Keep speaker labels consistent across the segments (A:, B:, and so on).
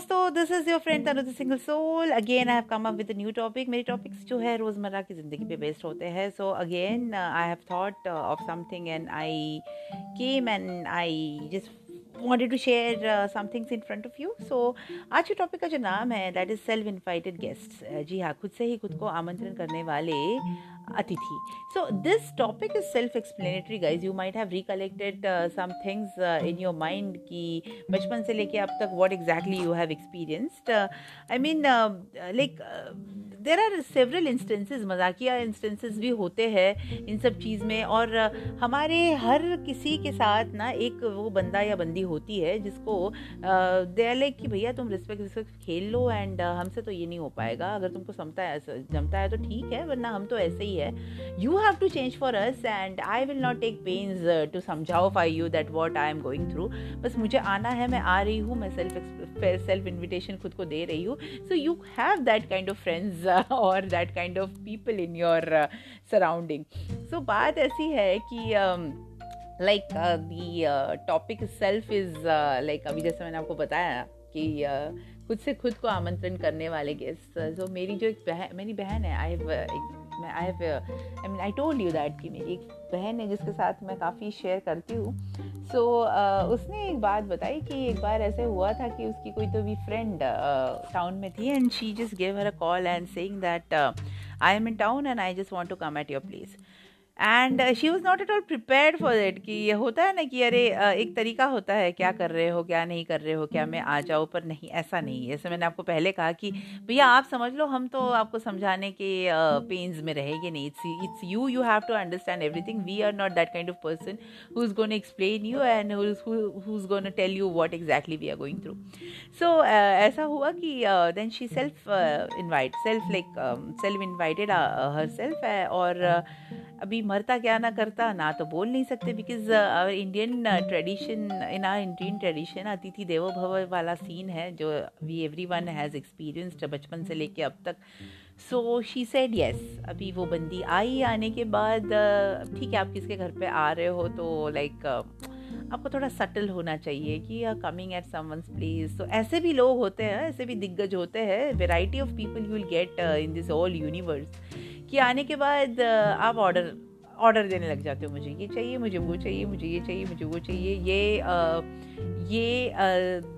A: दोस्तों this is your friend Tanu the single soul again I have come up with new topic मेरे topics जो है रोज़मर्रा की ज़िंदगी पे बेस्ड होते हैं. So again I have thought of something and I came and I just wanted to share uh, some things in front of you. So आज के टॉपिक का जो नाम है that is self invited guest जी हाँ खुद से ही खुद को आमंत्रण करने वाले अतिथि. So this topic is self explanatory guys you might have recollected some things in your mind कि बचपन से लेके अब तक what exactly you have experienced I mean like there are several instances मजाकिया इंस्टेंसेस भी होते हैं इन सब चीज़ में और हमारे हर किसी के साथ ना एक वो बंदा या बंदी होती है जिसको दे लाइक कि भैया तुम रिस्पेक्ट रिस्पेक्ट खेल लो एंड हमसे तो ये नहीं हो पाएगा। अगर तुमको समता है जमता है तो ठीक है, वरना हम तो ऐसे ही है। You have to change for us and I will not take pains to समझाओ phi you that what I am going through बस मुझे आना है, मैं आ रही हूँ, मैं सेल्फ सेल्फ इन्विटेशन खुद को दे रही हूँ। So you have that kind of friends और that kind of people in your surrounding so बात ऐसी है कि like the topic self is like अभी जैसे मैंने आपको बताया कि uh, खुद से खुद को आमंत्रण करने वाले गेस्ट सो so, मेरी जो एक बहन मेरी बहन है आई हैव मैं I have I mean I told you that कि मेरी एक बहन है जिसके साथ मैं काफ़ी शेयर करती हूँ। सो so, uh, उसने एक बात बताई कि एक बार ऐसे हुआ था कि उसकी कोई तो भी फ्रेंड टाउन uh, में थी and she just gave her a call and saying that I am in town and I just want to come at your place and she was not at all prepare for it कि ये होता है ना कि अरे एक तरीका होता है क्या कर रहे हो, क्या नहीं कर रहे हो, क्या मैं आ जाऊँ, पर नहीं, ऐसा नहीं है। जैसे मैंने आपको पहले कहा कि भैया, आप समझ लो, हम तो आपको समझाने के पेन्स में रहेंगे नहीं। It's it's you you have to understand everything we are not that kind of person who is gonna explain you and who is gonna tell you what exactly we are going through so ऐसा हुआ कि then she self invite self like self invited herself और अभी मरता क्या ना करता, ना तो बोल नहीं सकते because our Indian tradition in our Indian tradition अतिथि देवो भव वाला सीन है जो we every one has experienced बचपन से लेके अब तक। सो शी सेड येस अभी वो बंदी आई, आने के बाद ठीक है, आप किसके घर पे आ रहे हो तो लाइक आपको थोड़ा सटल होना चाहिए कि are coming at someone's place तो ऐसे भी लोग होते हैं, ऐसे भी दिग्गज होते हैं variety of people you will get in this all universe कि आने के बाद आप ऑर्डर ऑर्डर देने लग जाते हो मुझे ये चाहिए मुझे वो चाहिए मुझे ये चाहिए मुझे वो चाहिए। ये आ, ये आ,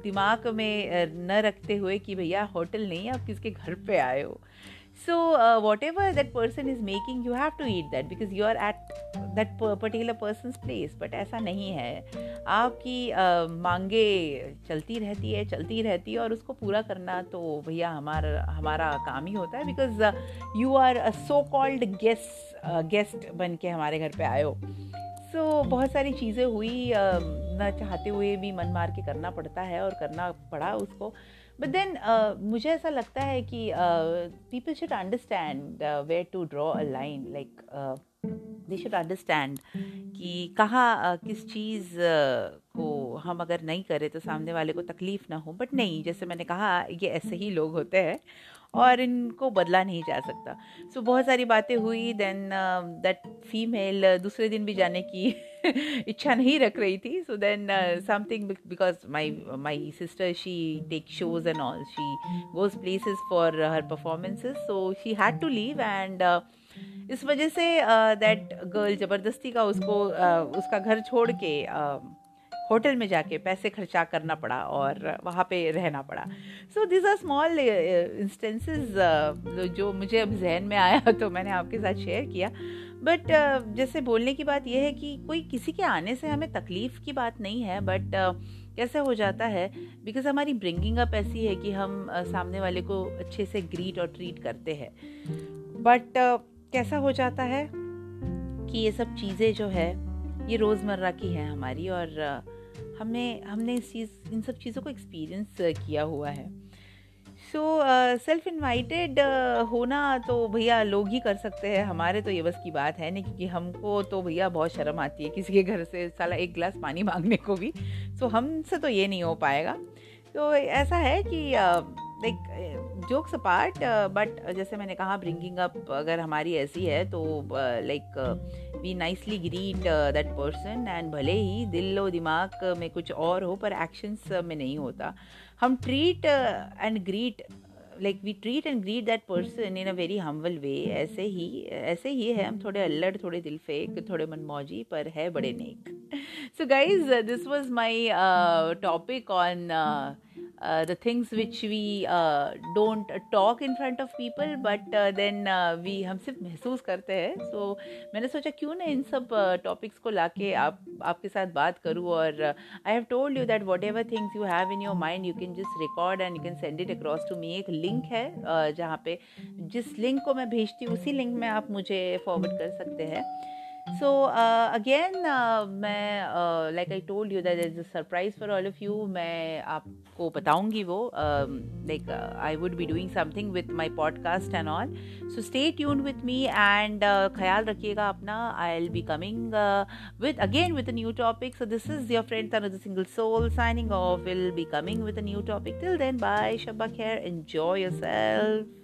A: दिमाग में न रखते हुए कि भैया होटल नहीं आप किसके घर पे आए हो? So uh, whatever that person is making you have to eat that because you are at that particular person's place but ऐसा नहीं है आपकी uh, मांगे चलती रहती है चलती रहती है और उसको पूरा करना तो भैया हमारा हमारा काम ही होता है because you are so called guest guest बन के हमारे घर पे आए हो सो so, बहुत सारी चीज़ें हुई uh, न चाहते हुए भी मन मार के करना पड़ता है और करना पड़ा उसको। बट देन uh, मुझे ऐसा लगता है कि people should understand where to draw a line like they should understand कि कहाँ uh, किस चीज़ uh, को हम अगर नहीं करें तो सामने वाले को तकलीफ़ ना हो। बट नहीं जैसे मैंने कहा ये ऐसे ही लोग होते हैं। और इनको बदला नहीं जा सकता। सो so, बहुत सारी बातें हुई देन दैट फीमेल दूसरे दिन भी जाने की इच्छा नहीं रख रही थी। So then something because my my sister she take shows and all she goes places for her performances so she had to leave and इस वजह से दैट uh, गर्ल ज़बरदस्ती का उसको uh, उसका घर छोड़ के uh, होटल में जाके पैसे खर्चा करना पड़ा और वहाँ पे रहना पड़ा। So this are small instances जो मुझे अब जहन में आया तो मैंने आपके साथ शेयर किया। बट uh, जैसे बोलने की बात यह है कि कोई किसी के आने से हमें तकलीफ़ की बात नहीं है बट uh, कैसे हो जाता है बिकॉज़ हमारी ब्रिंगिंग अप ऐसी है कि हम uh, सामने वाले को अच्छे से ग्रीट और ट्रीट करते हैं। बट uh, कैसा हो जाता है कि ये सब चीज़ें जो है ये रोज़मर्रा की है हमारी और हमने हमने इस चीज़ इन सब चीज़ों को एक्सपीरियंस किया हुआ है। सो सेल्फ इन्वाइटेड होना तो भैया लोग ही कर सकते हैं। हमारे तो ये बस की बात है नहीं क्योंकि हमको तो भैया बहुत शर्म आती है किसी के घर से साला एक गिलास पानी मांगने को भी। सो so, हमसे तो ये नहीं हो पाएगा। तो ऐसा है कि लाइक जोक्स अपार्ट बट जैसे मैंने कहा ब्रिंगिंग अप अगर हमारी ऐसी है तो like uh, like, uh, we nicely greet that person and भले ही दिल व दिमाग में कुछ और हो, पर एक्शंस में नहीं होता। हम treat and greet like we treat and greet that person in a very humble way ऐसे ही ऐसे ही है, हम थोड़े अल्लड़, थोड़े दिल फेक, थोड़े मनमौजी, पर है बड़े नेक। So guys this was my topic on uh, the things which we uh, don't talk in front of people but uh, then uh, we हम सिर्फ़ महसूस करते हैं। सो so, मैंने सोचा क्यों ना इन सब टॉपिक्स uh, को लाके आप आपके साथ बात करूँ और I have told you that whatever things you have in your mind you can just record and you can send it across to me एक लिंक है जहाँ पे जिस लिंक को मैं भेजती हूँ उसी लिंक में आप मुझे फॉरवर्ड कर सकते हैं। सो अगेन मैं like I told you that is a surprise for all of you मैं आपको बताऊँगी वो like I would be doing something with my podcast and all so stay tune with me and ख्याल रखिएगा अपना I will be coming with again with a new topic so this is your friend Tanu single soul signing off will be coming with a new topic till then bye Shaba खैर enjoy your self